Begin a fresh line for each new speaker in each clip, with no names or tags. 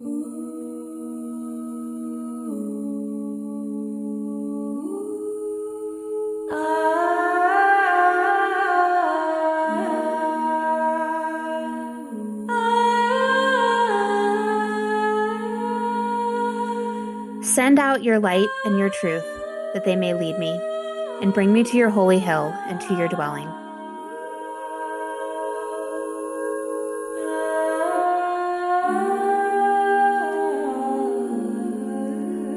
Send out your light and your truth, that they may lead me, and bring me to your holy hill and to your dwelling.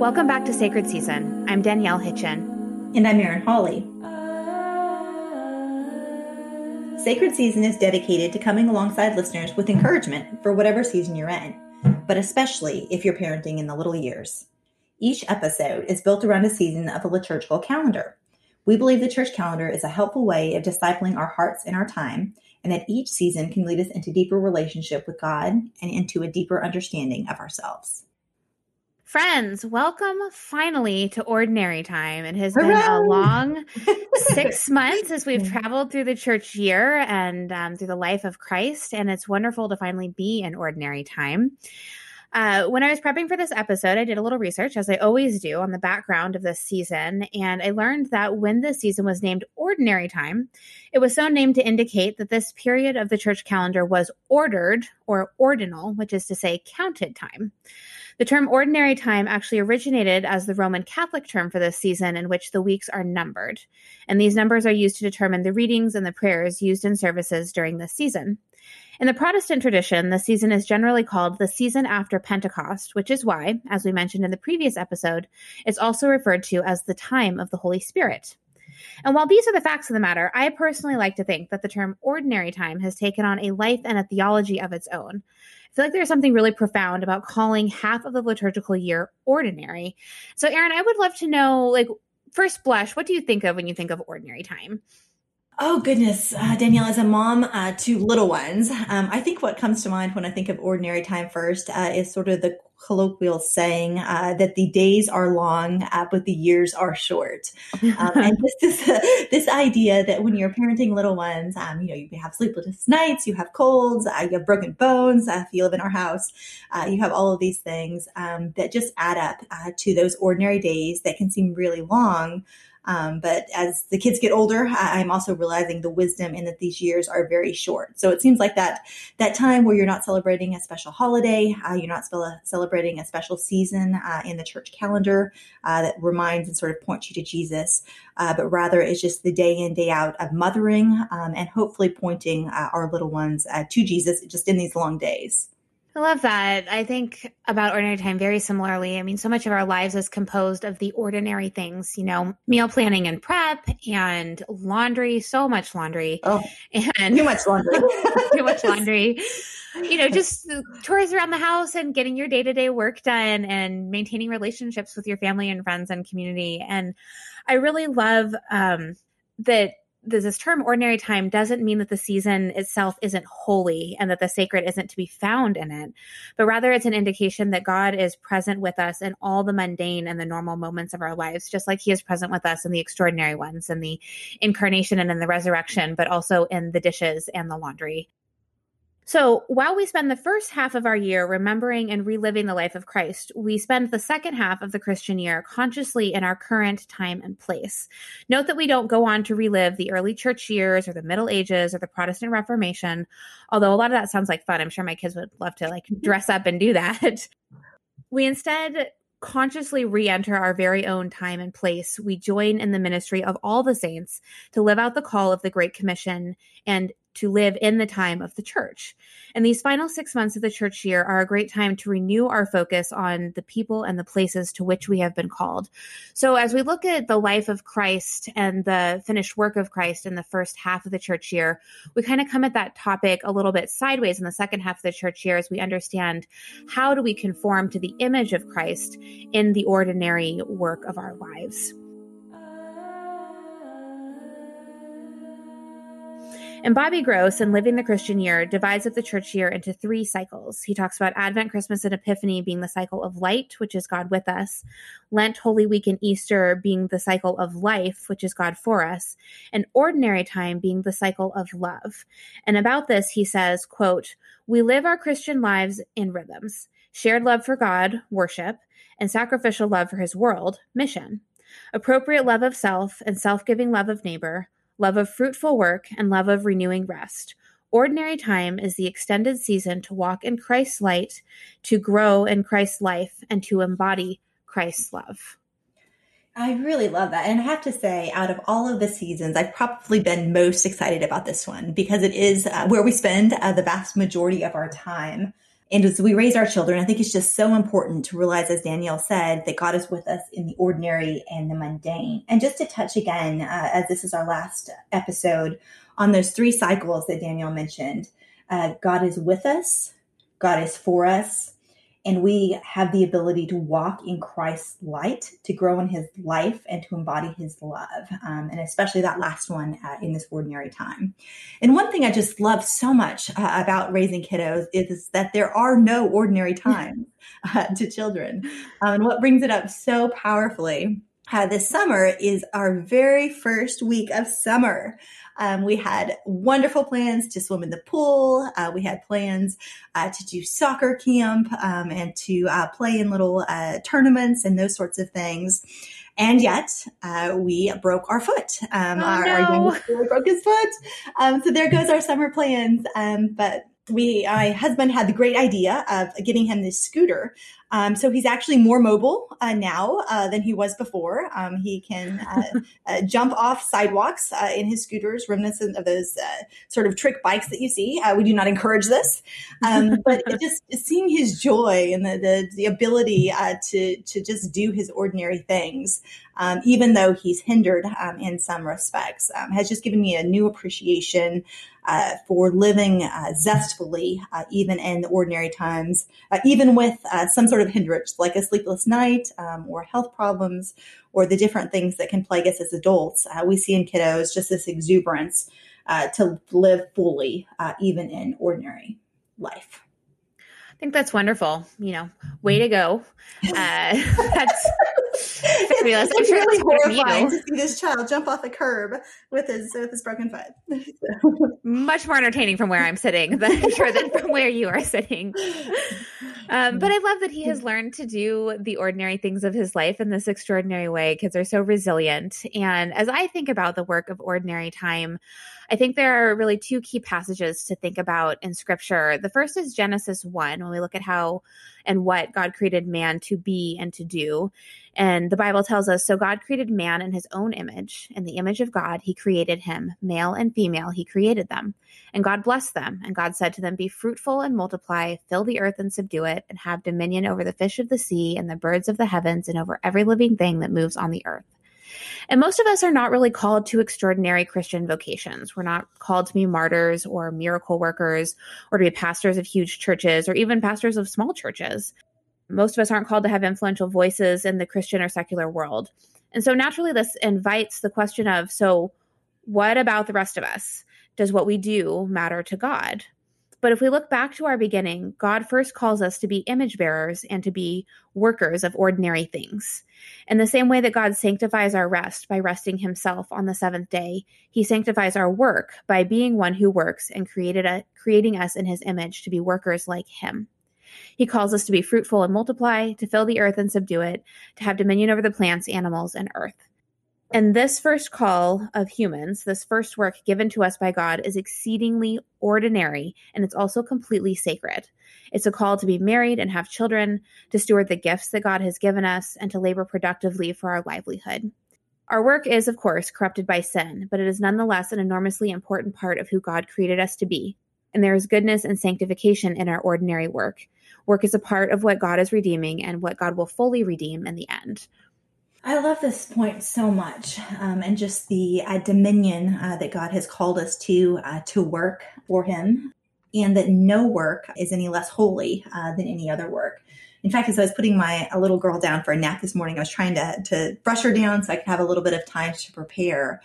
Welcome back to Sacred Season. I'm Danielle Hitchin.
And I'm Erin Hawley. Sacred Season is dedicated to coming alongside listeners with encouragement for whatever season you're in, but especially if you're parenting in the little years. Each episode is built around a season of a liturgical calendar. We believe the church calendar is a helpful way of discipling our hearts and our time, and that each season can lead us into deeper relationship with God and into a deeper understanding of ourselves.
Friends, welcome finally to Ordinary Time. It has been a long six months as we've traveled through the church year and um, through the life of Christ, and it's wonderful to finally be in Ordinary Time. Uh, when I was prepping for this episode, I did a little research, as I always do, on the background of this season. And I learned that when this season was named Ordinary Time, it was so named to indicate that this period of the church calendar was ordered or ordinal, which is to say, counted time. The term ordinary time actually originated as the Roman Catholic term for this season, in which the weeks are numbered. And these numbers are used to determine the readings and the prayers used in services during this season. In the Protestant tradition, the season is generally called the season after Pentecost, which is why, as we mentioned in the previous episode, it's also referred to as the time of the Holy Spirit. And while these are the facts of the matter, I personally like to think that the term ordinary time has taken on a life and a theology of its own. Feel like there's something really profound about calling half of the liturgical year ordinary. So, Erin, I would love to know, like, first blush, what do you think of when you think of ordinary time?
Oh goodness, uh, Danielle, as a mom uh, to little ones, um, I think what comes to mind when I think of ordinary time first uh, is sort of the colloquial saying uh, that the days are long, uh, but the years are short. Um, and this is this idea that when you're parenting little ones, um, you know, you have sleepless nights, you have colds, uh, you have broken bones. if you live in our house, you have all of these things um, that just add up to those ordinary days that can seem really long. Um, but as the kids get older, I, am also realizing the wisdom in that these years are very short. So it seems like that that time where you're not celebrating a special holiday, uh, you're not celebrating a special season uh, in the church calendar uh, that reminds and sort of points you to Jesus, uh, but rather it's just the day in day out of mothering um, and hopefully pointing uh, our little ones uh, to Jesus just in these long days.
I love that. I think about ordinary time very similarly. I mean, so much of our lives is composed of the ordinary things, you know, meal planning and prep and laundry, so much laundry.
Oh, and too much laundry.
too much laundry. You know, just chores around the house and getting your day to day work done and maintaining relationships with your family and friends and community. And I really love um, that this term ordinary time doesn't mean that the season itself isn't holy and that the sacred isn't to be found in it, but rather it's an indication that God is present with us in all the mundane and the normal moments of our lives, just like He is present with us in the extraordinary ones, in the incarnation and in the resurrection, but also in the dishes and the laundry. So, while we spend the first half of our year remembering and reliving the life of Christ, we spend the second half of the Christian year consciously in our current time and place. Note that we don't go on to relive the early church years or the Middle Ages or the Protestant Reformation, although a lot of that sounds like fun. I'm sure my kids would love to like dress up and do that. We instead consciously re enter our very own time and place. We join in the ministry of all the saints to live out the call of the Great Commission and to live in the time of the church. And these final six months of the church year are a great time to renew our focus on the people and the places to which we have been called. So, as we look at the life of Christ and the finished work of Christ in the first half of the church year, we kind of come at that topic a little bit sideways in the second half of the church year as we understand how do we conform to the image of Christ in the ordinary work of our lives. And Bobby Gross, in Living the Christian Year, divides up the church year into three cycles. He talks about Advent, Christmas, and Epiphany being the cycle of light, which is God with us, Lent, Holy Week, and Easter being the cycle of life, which is God for us, and ordinary time being the cycle of love. And about this, he says, quote, We live our Christian lives in rhythms shared love for God, worship, and sacrificial love for his world, mission. Appropriate love of self and self giving love of neighbor, love of fruitful work, and love of renewing rest. Ordinary time is the extended season to walk in Christ's light, to grow in Christ's life, and to embody Christ's love.
I really love that. And I have to say, out of all of the seasons, I've probably been most excited about this one because it is uh, where we spend uh, the vast majority of our time. And as we raise our children, I think it's just so important to realize, as Danielle said, that God is with us in the ordinary and the mundane. And just to touch again, uh, as this is our last episode, on those three cycles that Danielle mentioned uh, God is with us, God is for us, and we have the ability to walk in Christ's light, to grow in his life, and to embody his love. Um, and especially that last one uh, in this ordinary time. And one thing I just love so much uh, about raising kiddos is that there are no ordinary times uh, to children. Um, and what brings it up so powerfully uh, this summer is our very first week of summer. Um, we had wonderful plans to swim in the pool. Uh, we had plans uh, to do soccer camp um, and to uh, play in little uh, tournaments and those sorts of things. And yet, uh, we broke our foot. Um,
oh,
our,
no.
our broke his foot. Um, so there goes our summer plans. Um, but we, my husband had the great idea of getting him this scooter um, so he's actually more mobile uh, now uh, than he was before. Um, he can uh, uh jump off sidewalks uh, in his scooters, reminiscent of those uh, sort of trick bikes that you see. we do not encourage this, um, but just seeing his joy and the the, the ability to to just do his ordinary things, um, even though he's hindered um, in some respects, um, has just given me a new appreciation uh, for living uh, zestfully, uh, even in the ordinary times, uh, even with uh, some sort of hindrance like a sleepless night um, or health problems or the different things that can plague us as adults. Uh, we see in kiddos just this exuberance to live fully, even in ordinary life.
I think that's wonderful. You know, way to go. that's
It's, I'm really horrifying to see this child jump off a curb with his with his broken foot.
Much more entertaining from where I'm sitting than sure than from where you are sitting. Um, but I love that he has learned to do the ordinary things of his life in this extraordinary way. Kids are so resilient. And as I think about the work of ordinary time, I think there are really two key passages to think about in scripture. The first is Genesis 1, when we look at how and what God created man to be and to do. And the Bible tells us so God created man in his own image. In the image of God, he created him, male and female, he created them. And God blessed them. And God said to them, Be fruitful and multiply, fill the earth and subdue it, and have dominion over the fish of the sea and the birds of the heavens and over every living thing that moves on the earth. And most of us are not really called to extraordinary Christian vocations. We're not called to be martyrs or miracle workers or to be pastors of huge churches or even pastors of small churches. Most of us aren't called to have influential voices in the Christian or secular world. And so naturally, this invites the question of so, what about the rest of us? Does what we do matter to God? But if we look back to our beginning, God first calls us to be image bearers and to be workers of ordinary things. In the same way that God sanctifies our rest by resting himself on the seventh day, he sanctifies our work by being one who works and created a, creating us in his image to be workers like him. He calls us to be fruitful and multiply, to fill the earth and subdue it, to have dominion over the plants, animals, and earth. And this first call of humans, this first work given to us by God, is exceedingly ordinary and it's also completely sacred. It's a call to be married and have children, to steward the gifts that God has given us, and to labor productively for our livelihood. Our work is, of course, corrupted by sin, but it is nonetheless an enormously important part of who God created us to be. And there is goodness and sanctification in our ordinary work. Work is a part of what God is redeeming and what God will fully redeem in the end.
I love this point so much, um, and just the uh, dominion uh, that God has called us to uh, to work for Him, and that no work is any less holy uh, than any other work. In fact, as I was putting my a little girl down for a nap this morning, I was trying to to brush her down so I could have a little bit of time to prepare.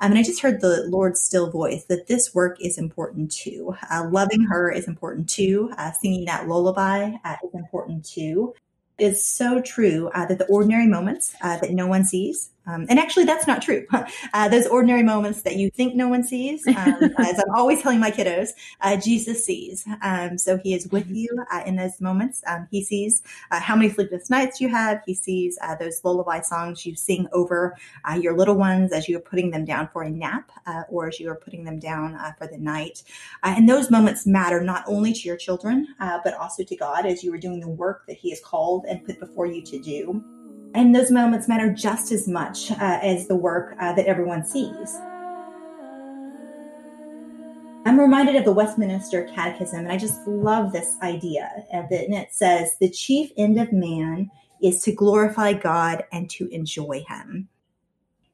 Um, and I just heard the Lord's still voice that this work is important too. Uh, loving her is important too. Uh, singing that lullaby uh, is important too. It's so true uh, that the ordinary moments uh, that no one sees, um, and actually, that's not true. Uh, those ordinary moments that you think no one sees, um, as I'm always telling my kiddos, uh, Jesus sees. Um, so he is with you uh, in those moments. Um, he sees uh, how many sleepless nights you have. He sees uh, those lullaby songs you sing over uh, your little ones as you are putting them down for a nap or as you are putting them down for the night. and those moments matter not only to your children, but also to God as you are doing the work that he has called and put before you to do. And those moments matter just as much uh, as the work uh, that everyone sees. I'm reminded of the Westminster Catechism, and I just love this idea. And it says, The chief end of man is to glorify God and to enjoy Him.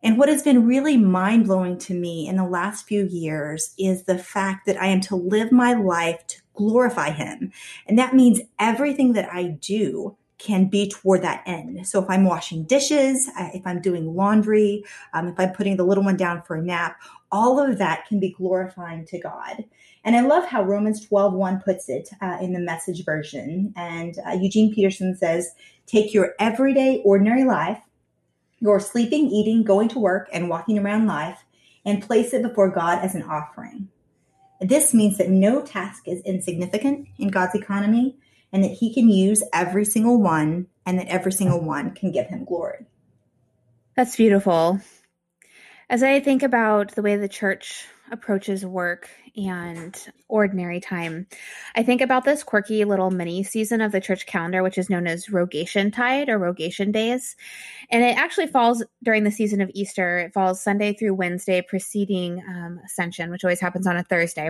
And what has been really mind blowing to me in the last few years is the fact that I am to live my life to glorify Him. And that means everything that I do can be toward that end. So if I'm washing dishes, if I'm doing laundry, um, if I'm putting the little one down for a nap, all of that can be glorifying to God. And I love how Romans 12, 1 puts it uh, in the message version. And uh, Eugene Peterson says, take your everyday, ordinary life, your sleeping, eating, going to work, and walking around life, and place it before God as an offering. This means that no task is insignificant in God's economy and that he can use every single one and that every single one can give him glory.
That's beautiful. As I think about the way the church approaches work and ordinary time, I think about this quirky little mini season of the church calendar, which is known as Rogation Tide or Rogation Days. And it actually falls during the season of Easter. It falls Sunday through Wednesday preceding um, Ascension, which always happens on a Thursday.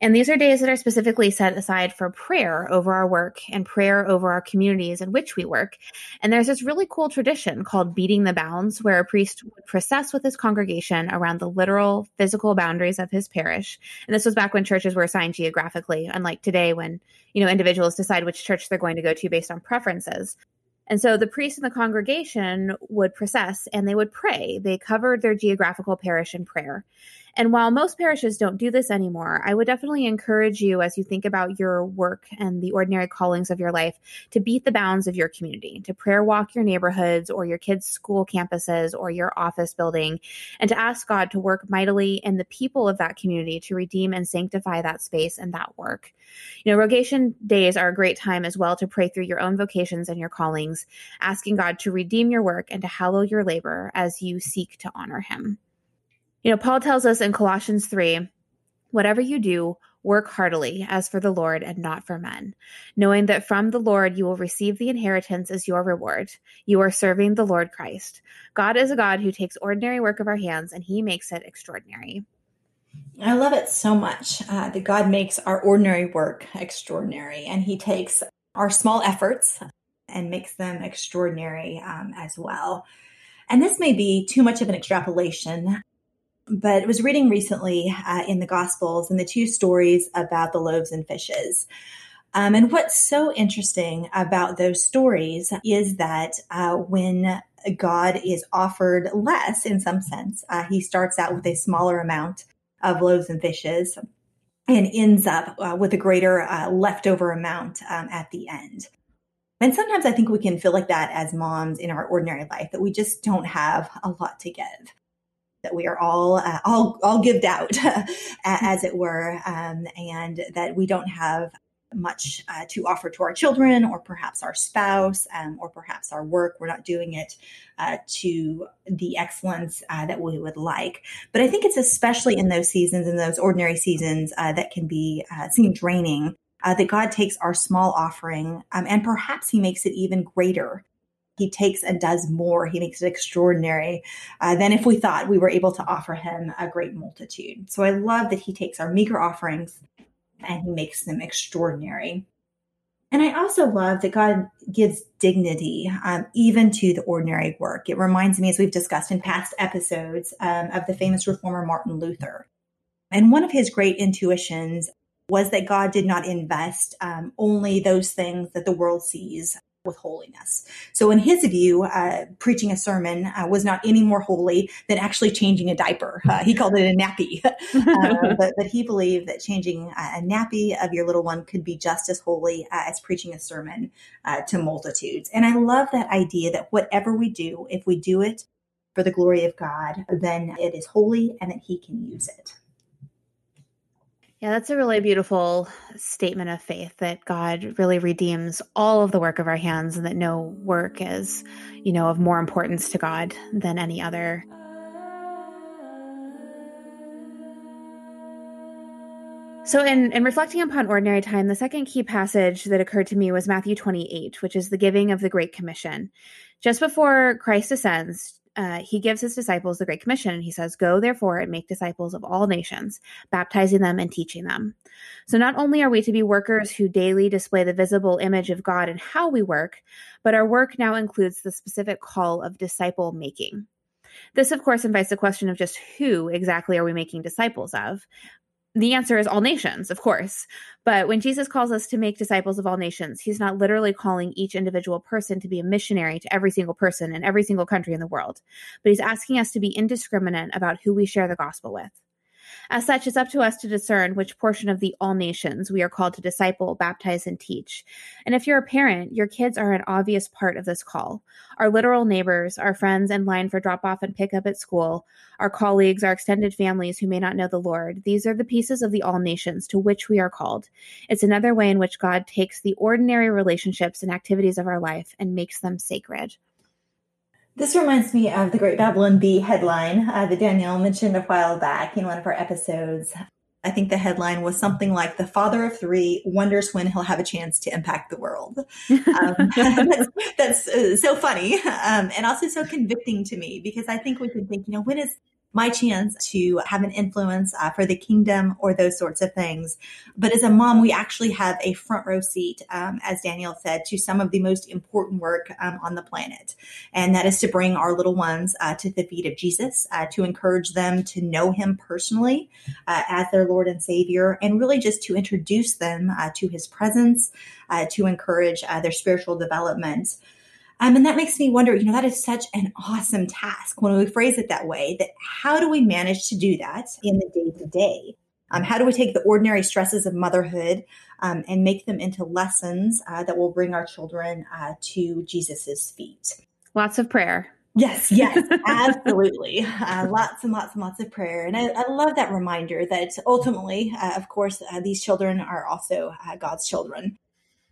And these are days that are specifically set aside for prayer over our work and prayer over our communities in which we work. And there's this really cool tradition called beating the bounds, where a priest would process with his congregation around the literal physical boundaries of his parish. And this was back when churches were assigned geographically, unlike today when, you know, individuals decide which church they're going to go to based on preferences. And so the priest and the congregation would process and they would pray. They covered their geographical parish in prayer. And while most parishes don't do this anymore, I would definitely encourage you as you think about your work and the ordinary callings of your life to beat the bounds of your community, to prayer walk your neighborhoods or your kids' school campuses or your office building, and to ask God to work mightily in the people of that community to redeem and sanctify that space and that work. You know, rogation days are a great time as well to pray through your own vocations and your callings, asking God to redeem your work and to hallow your labor as you seek to honor him. You know, Paul tells us in Colossians 3 whatever you do, work heartily as for the Lord and not for men, knowing that from the Lord you will receive the inheritance as your reward. You are serving the Lord Christ. God is a God who takes ordinary work of our hands and he makes it extraordinary.
I love it so much uh, that God makes our ordinary work extraordinary and he takes our small efforts and makes them extraordinary um, as well. And this may be too much of an extrapolation, but I was reading recently uh, in the Gospels and the two stories about the loaves and fishes. Um, and what's so interesting about those stories is that uh, when God is offered less, in some sense, uh, he starts out with a smaller amount of loaves and fishes and ends up uh, with a greater uh, leftover amount um, at the end. And sometimes I think we can feel like that as moms in our ordinary life, that we just don't have a lot to give that we are all uh, all all gived out, as it were, um, and that we don't have much uh, to offer to our children or perhaps our spouse um, or perhaps our work. We're not doing it uh, to the excellence uh, that we would like. But I think it's especially in those seasons, in those ordinary seasons, uh, that can be uh, seem draining. Uh, that God takes our small offering um, and perhaps He makes it even greater he takes and does more. He makes it extraordinary uh, than if we thought we were able to offer him a great multitude. So I love that he takes our meager offerings and he makes them extraordinary. And I also love that God gives dignity um, even to the ordinary work. It reminds me, as we've discussed in past episodes, um, of the famous reformer Martin Luther. And one of his great intuitions was that God did not invest um, only those things that the world sees with holiness. So, in his view, uh, preaching a sermon uh, was not any more holy than actually changing a diaper. Uh, he called it a nappy, uh, but, but, he believed that changing a nappy of your little one could be just as holy uh, as preaching a sermon uh, to multitudes. And I love that idea that whatever we do, if we do it for the glory of God, then it is holy and that He can use it.
Yeah, that's a really beautiful statement of faith that God really redeems all of the work of our hands and that no work is, you know, of more importance to God than any other. So, in, in reflecting upon ordinary time, the second key passage that occurred to me was Matthew 28, which is the giving of the Great Commission. Just before Christ ascends, uh, he gives his disciples the Great Commission. And he says, Go therefore and make disciples of all nations, baptizing them and teaching them. So not only are we to be workers who daily display the visible image of God in how we work, but our work now includes the specific call of disciple making. This, of course, invites the question of just who exactly are we making disciples of? The answer is all nations, of course. But when Jesus calls us to make disciples of all nations, he's not literally calling each individual person to be a missionary to every single person in every single country in the world, but he's asking us to be indiscriminate about who we share the gospel with. As such, it's up to us to discern which portion of the all nations we are called to disciple, baptize, and teach. And if you're a parent, your kids are an obvious part of this call. Our literal neighbors, our friends in line for drop off and pick up at school, our colleagues, our extended families who may not know the Lord, these are the pieces of the all nations to which we are called. It's another way in which God takes the ordinary relationships and activities of our life and makes them sacred.
This reminds me of the Great Babylon Bee headline uh, that Danielle mentioned a while back in one of our episodes. I think the headline was something like "The father of three wonders when he'll have a chance to impact the world." Um, that's, that's uh, so funny um, and also so convicting to me because I think we can think, you know, when is my chance to have an influence uh, for the kingdom or those sorts of things. But as a mom, we actually have a front row seat, um, as Danielle said, to some of the most important work um, on the planet. And that is to bring our little ones uh, to the feet of Jesus, uh, to encourage them to know him personally uh, as their Lord and Savior, and really just to introduce them uh, to his presence, uh, to encourage their spiritual development. Um, and that makes me wonder, you know, that is such an awesome task when we phrase it that way, that how do we manage to do that in the day to day? How do we take the ordinary stresses of motherhood um, and make them into lessons uh, that will bring our children uh, to Jesus's feet?
Lots of prayer.
Yes, yes, absolutely. Uh, lots and lots and lots of prayer. And I, I love that reminder that ultimately, uh, of course, uh, these children are also uh, God's children.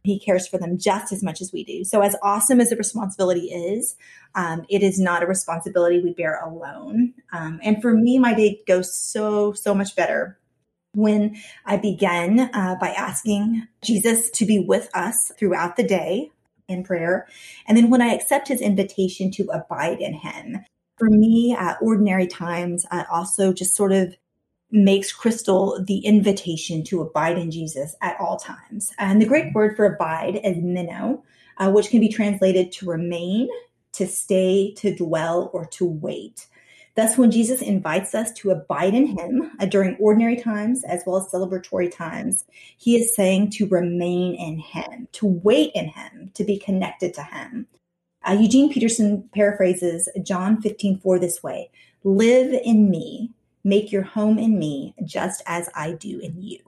He cares for them just as much as we do. So, as awesome as the responsibility is, um, it is not a responsibility we bear alone. Um, and for me, my day goes so, so much better when I begin uh, by asking Jesus to be with us throughout the day in prayer. And then when I accept his invitation to abide in him. For me, at ordinary times, I also just sort of makes crystal the invitation to abide in Jesus at all times. And the Greek word for abide is meno, uh, which can be translated to remain, to stay, to dwell, or to wait. Thus, when Jesus invites us to abide in Him uh, during ordinary times as well as celebratory times, He is saying to remain in Him, to wait in Him, to be connected to Him. Uh, Eugene Peterson paraphrases John 15 4 this way Live in me, Make your home in me just as I do in you.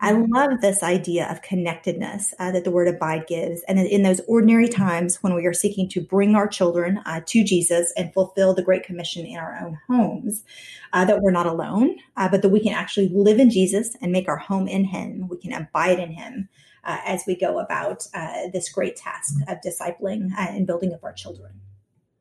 I mm-hmm. love this idea of connectedness uh, that the word abide gives. And in those ordinary times when we are seeking to bring our children uh, to Jesus and fulfill the Great Commission in our own homes, uh, that we're not alone, uh, but that we can actually live in Jesus and make our home in Him. We can abide in Him uh, as we go about uh, this great task of discipling and building up our children.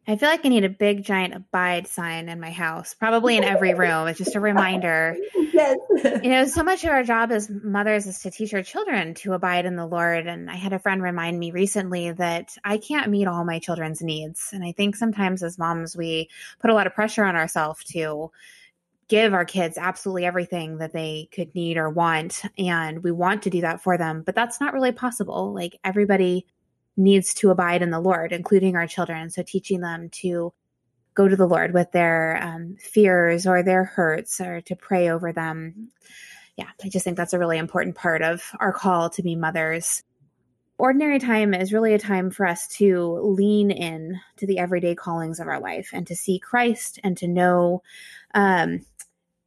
I feel like I need a big giant abide sign in my house, probably in every room. It's just a reminder. Yes. You know, so much of our job as mothers is to teach our children to abide in the Lord. And I had a friend remind me recently that I can't meet all my children's needs. And I think sometimes as moms, we put a lot of pressure on ourselves to give our kids absolutely everything that they could need or want. And we want to do that for them, but that's not really possible. Like everybody needs to abide in the Lord, including our children. So teaching them to go to the Lord with their um, fears or their hurts or to pray over them. Yeah, I just think that's a really important part of our call to be mothers. ordinary time is really a time for us to lean in to the everyday callings of our life and to see Christ and to know um,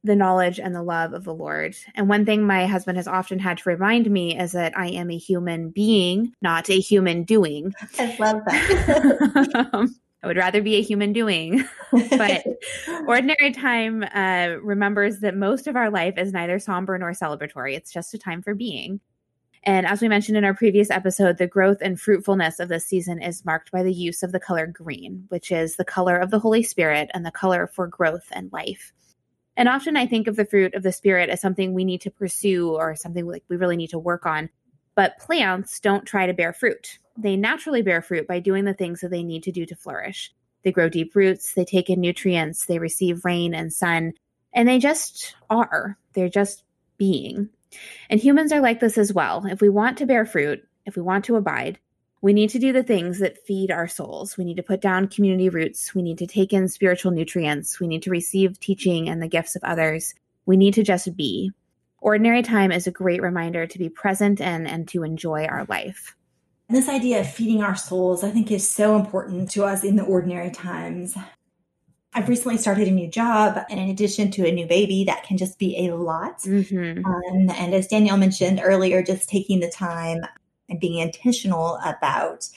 the knowledge and the love of the Lord. And one thing my husband has often had to remind me is that I am a human being, not a human doing.
I love that.
I would rather be a human doing. but ordinary time uh, remembers that most of our life is neither somber nor celebratory. It's just a time for being. And as we mentioned in our previous episode, the growth and fruitfulness of this season is marked by the use of the color green, which is the color of the Holy Spirit and the color for growth and life. And often I think of the fruit of the Spirit as something we need to pursue or something like we really need to work on. But plants don't try to bear fruit. They naturally bear fruit by doing the things that they need to do to flourish. They grow deep roots, they take in nutrients, they receive rain and sun, and they just are. They're just being. And humans are like this as well. If we want to bear fruit, if we want to abide, we need to do the things that feed our souls. We need to put down community roots. We need to take in spiritual nutrients. We need to receive teaching and the gifts of others. We need to just be. Ordinary time is a great reminder to be present in and to enjoy our life.
This idea of feeding our souls, I think, is so important to us in the ordinary times. I've recently started a new job, and in addition to a new baby, that can just be a lot. Mm-hmm. Um, and as Danielle mentioned earlier, just taking the time and being intentional about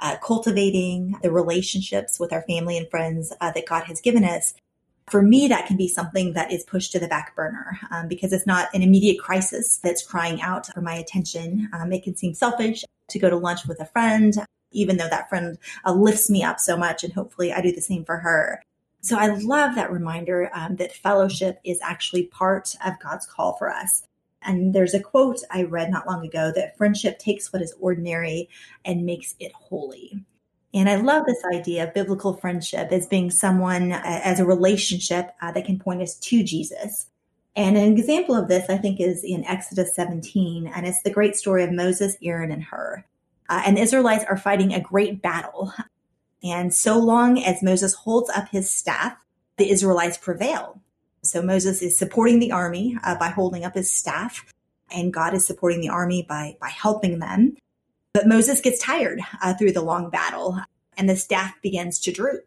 uh, cultivating the relationships with our family and friends uh, that God has given us. For me, that can be something that is pushed to the back burner um, because it's not an immediate crisis that's crying out for my attention. Um, it can seem selfish to go to lunch with a friend, even though that friend uh, lifts me up so much, and hopefully I do the same for her. So I love that reminder um, that fellowship is actually part of God's call for us. And there's a quote I read not long ago that friendship takes what is ordinary and makes it holy. And I love this idea of biblical friendship as being someone, as a relationship uh, that can point us to Jesus. And an example of this, I think, is in Exodus 17, and it's the great story of Moses, Aaron, and Hur. Uh, and the Israelites are fighting a great battle. And so long as Moses holds up his staff, the Israelites prevail. So Moses is supporting the army uh, by holding up his staff, and God is supporting the army by by helping them. But Moses gets tired uh, through the long battle, and the staff begins to droop.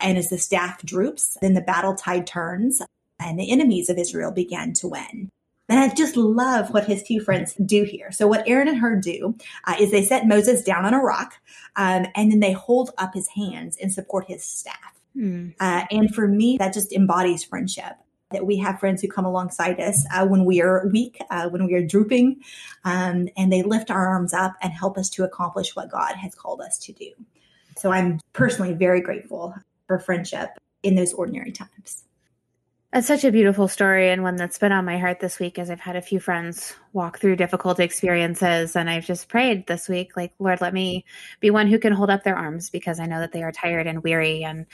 And as the staff droops, then the battle tide turns, and the enemies of Israel began to win. And I just love what his two friends do here. So what Aaron and Hur do uh, is they set Moses down on a rock, um, and then they hold up his hands and support his staff. Mm. Uh, and for me, that just embodies friendship. That we have friends who come alongside us uh, when we are weak, uh, when we are drooping, um, and they lift our arms up and help us to accomplish what God has called us to do. So I'm personally very grateful for friendship in those ordinary times.
It's such a beautiful story and one that's been on my heart this week as I've had a few friends walk through difficult experiences. And I've just prayed this week, like, Lord, let me be one who can hold up their arms because I know that they are tired and weary. And,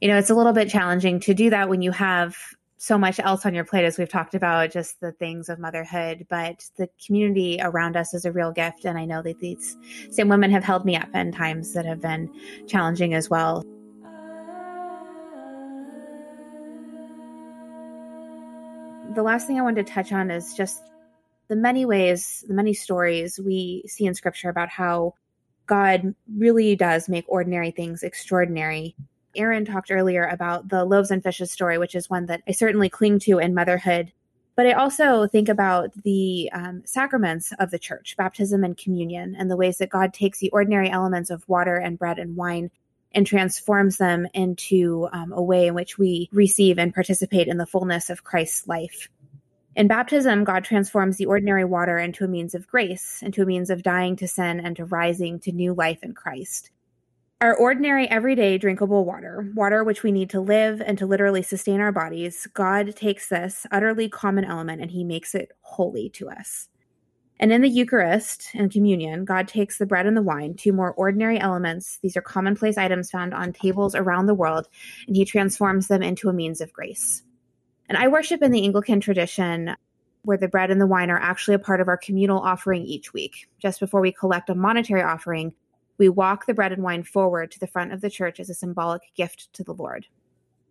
you know, it's a little bit challenging to do that when you have so much else on your plate, as we've talked about, just the things of motherhood. But the community around us is a real gift. And I know that these same women have held me up in times that have been challenging as well. the last thing I wanted to touch on is just the many ways, the many stories we see in scripture about how God really does make ordinary things extraordinary. Erin talked earlier about the loaves and fishes story, which is one that I certainly cling to in motherhood. But I also think about the um, sacraments of the church, baptism and communion, and the ways that God takes the ordinary elements of water and bread and wine and transforms them into um, a way in which we receive and participate in the fullness of Christ's life. In baptism, God transforms the ordinary water into a means of grace, into a means of dying to sin and to rising to new life in Christ. Our ordinary, everyday drinkable water, water which we need to live and to literally sustain our bodies, God takes this utterly common element and he makes it holy to us. And in the Eucharist and communion, God takes the bread and the wine, two more ordinary elements. These are commonplace items found on tables around the world, and he transforms them into a means of grace. And I worship in the Anglican tradition where the bread and the wine are actually a part of our communal offering each week. Just before we collect a monetary offering, we walk the bread and wine forward to the front of the church as a symbolic gift to the Lord.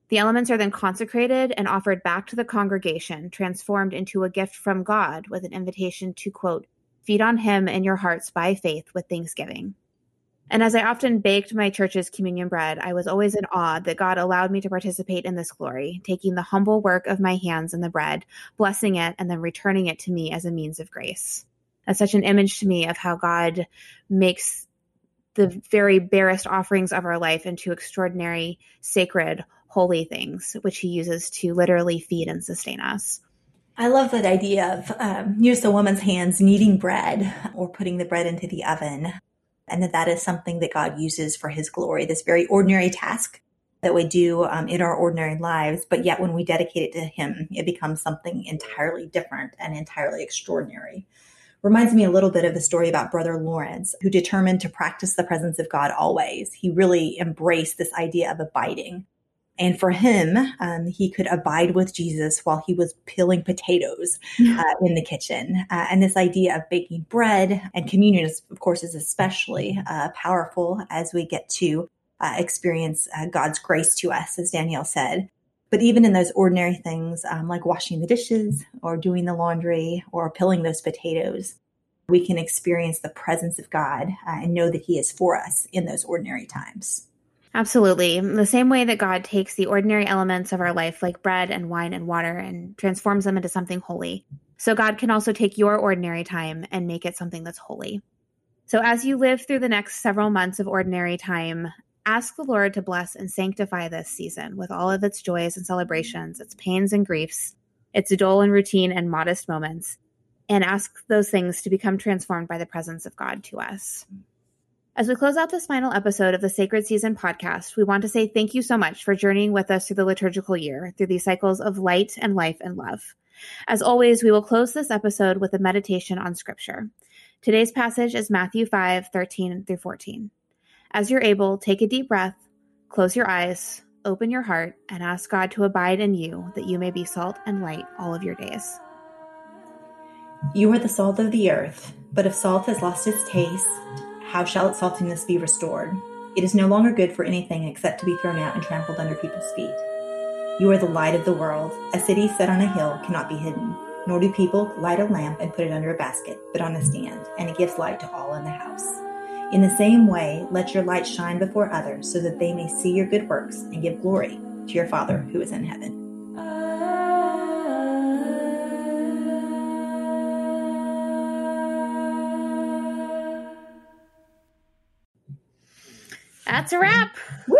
The elements are then consecrated and offered back to the congregation, transformed into a gift from God with an invitation to, quote, Feed on him in your hearts by faith with thanksgiving. And as I often baked my church's communion bread, I was always in awe that God allowed me to participate in this glory, taking the humble work of my hands in the bread, blessing it, and then returning it to me as a means of grace. That's such an image to me of how God makes the very barest offerings of our life into extraordinary, sacred, holy things, which he uses to literally feed and sustain us.
I love that idea of um, use the woman's hands kneading bread or putting the bread into the oven and that that is something that God uses for his glory, this very ordinary task that we do um, in our ordinary lives, but yet when we dedicate it to him, it becomes something entirely different and entirely extraordinary. Reminds me a little bit of the story about Brother Lawrence, who determined to practice the presence of God always. He really embraced this idea of abiding. And for him, um, he could abide with Jesus while he was peeling potatoes uh, in the kitchen. Uh, and this idea of baking bread and communion, is, of course, is especially uh, powerful as we get to uh, experience uh, God's grace to us, as Danielle said. But even in those ordinary things, um, like washing the dishes or doing the laundry or peeling those potatoes, we can experience the presence of God uh, and know that He is for us in those ordinary times.
Absolutely. The same way that God takes the ordinary elements of our life, like bread and wine and water, and transforms them into something holy. So God can also take your ordinary time and make it something that's holy. So as you live through the next several months of ordinary time, ask the Lord to bless and sanctify this season with all of its joys and celebrations, its pains and griefs, its dull and routine and modest moments, and ask those things to become transformed by the presence of God to us. As we close out this final episode of the Sacred Season podcast, we want to say thank you so much for journeying with us through the liturgical year, through these cycles of light and life and love. As always, we will close this episode with a meditation on Scripture. Today's passage is Matthew 5 13 through 14. As you're able, take a deep breath, close your eyes, open your heart, and ask God to abide in you that you may be salt and light all of your days.
You are the salt of the earth, but if salt has lost its taste, how shall its saltiness be restored? It is no longer good for anything except to be thrown out and trampled under people's feet. You are the light of the world. A city set on a hill cannot be hidden, nor do people light a lamp and put it under a basket, but on a stand, and it gives light to all in the house. In the same way, let your light shine before others, so that they may see your good works and give glory to your Father who is in heaven.
That's a wrap.
Woo!